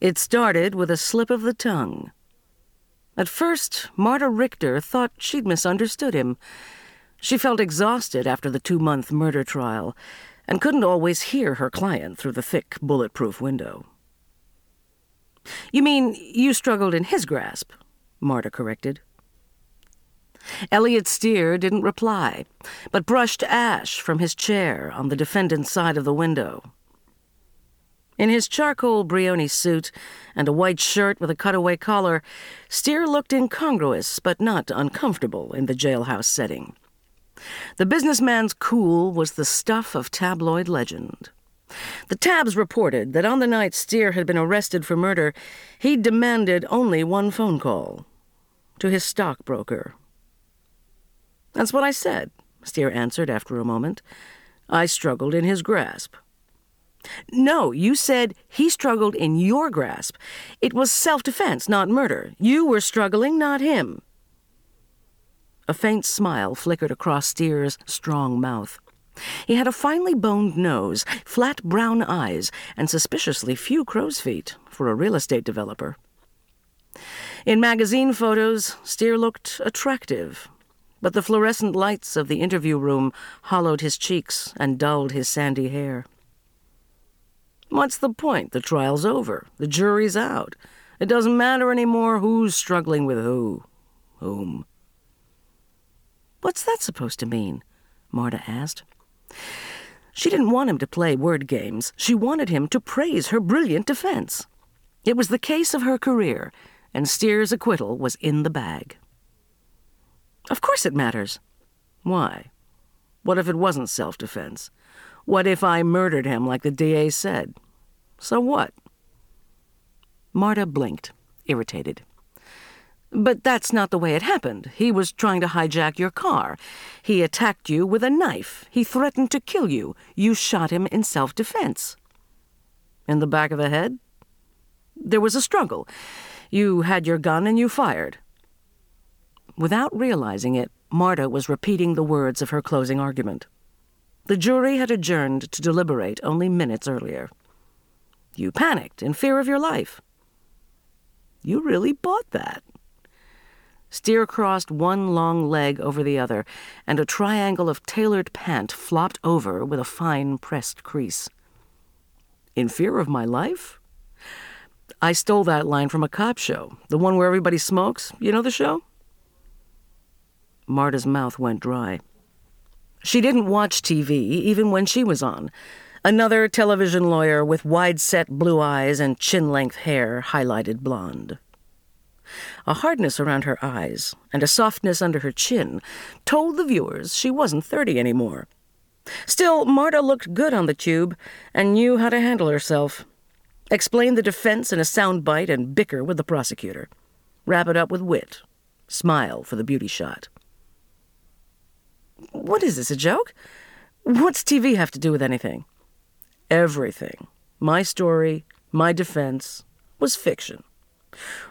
It started with a slip of the tongue. At first, Marta Richter thought she'd misunderstood him. She felt exhausted after the two month murder trial and couldn't always hear her client through the thick, bulletproof window. You mean you struggled in his grasp? Marta corrected. Elliot Steere didn't reply, but brushed ash from his chair on the defendant's side of the window. In his charcoal Brioni suit and a white shirt with a cutaway collar, Steere looked incongruous but not uncomfortable in the jailhouse setting. The businessman's cool was the stuff of tabloid legend. The tabs reported that on the night Steere had been arrested for murder, he demanded only one phone call to his stockbroker. That's what I said, Steere answered after a moment. I struggled in his grasp. No, you said he struggled in your grasp. It was self defense, not murder. You were struggling, not him. A faint smile flickered across Steere's strong mouth. He had a finely boned nose, flat brown eyes, and suspiciously few crow's feet for a real estate developer. In magazine photos, Steere looked attractive, but the fluorescent lights of the interview room hollowed his cheeks and dulled his sandy hair. What's the point? The trial's over. The jury's out. It doesn't matter anymore who's struggling with who. Whom. What's that supposed to mean? Marta asked. She didn't want him to play word games. She wanted him to praise her brilliant defense. It was the case of her career, and Steere's acquittal was in the bag. Of course it matters. Why? What if it wasn't self defense? What if I murdered him like the DA said? So what? Marta blinked, irritated. But that's not the way it happened. He was trying to hijack your car. He attacked you with a knife. He threatened to kill you. You shot him in self defense. In the back of the head? There was a struggle. You had your gun and you fired. Without realizing it, Marta was repeating the words of her closing argument. The jury had adjourned to deliberate only minutes earlier. You panicked in fear of your life. You really bought that. Steere crossed one long leg over the other, and a triangle of tailored pant flopped over with a fine pressed crease. In fear of my life? I stole that line from a cop show, the one where everybody smokes. You know the show? Marta's mouth went dry. She didn't watch TV, even when she was on. Another television lawyer with wide set blue eyes and chin length hair, highlighted blonde. A hardness around her eyes and a softness under her chin told the viewers she wasn't 30 anymore. Still, Marta looked good on the tube and knew how to handle herself. Explain the defense in a sound bite and bicker with the prosecutor. Wrap it up with wit. Smile for the beauty shot. What is this, a joke? What's TV have to do with anything? Everything. My story, my defense, was fiction.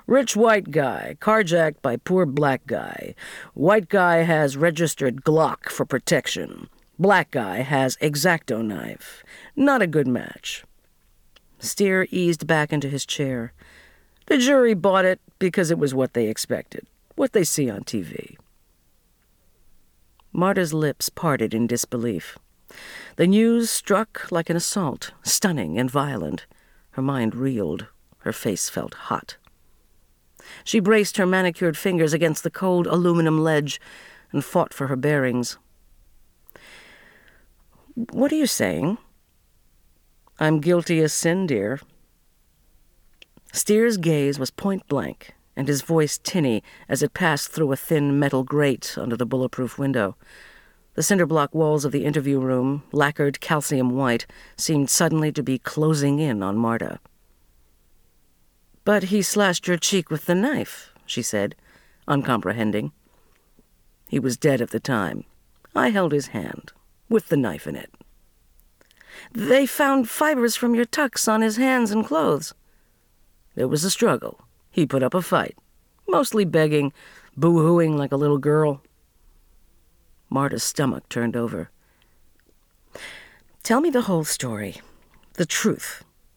Rich white guy, carjacked by poor black guy. White guy has registered Glock for protection. Black guy has X-Acto knife. Not a good match. Steere eased back into his chair. The jury bought it because it was what they expected, what they see on TV. Marta's lips parted in disbelief. The news struck like an assault, stunning and violent. Her mind reeled. Her face felt hot. She braced her manicured fingers against the cold aluminum ledge and fought for her bearings. What are you saying? I'm guilty as sin, dear. Steere's gaze was point blank, and his voice tinny as it passed through a thin metal grate under the bulletproof window. The cinder block walls of the interview room, lacquered calcium white, seemed suddenly to be closing in on Marta. But he slashed your cheek with the knife, she said, uncomprehending. He was dead at the time. I held his hand, with the knife in it. They found fibers from your tux on his hands and clothes. There was a struggle. He put up a fight, mostly begging, boo hooing like a little girl. Marta's stomach turned over. Tell me the whole story. The truth.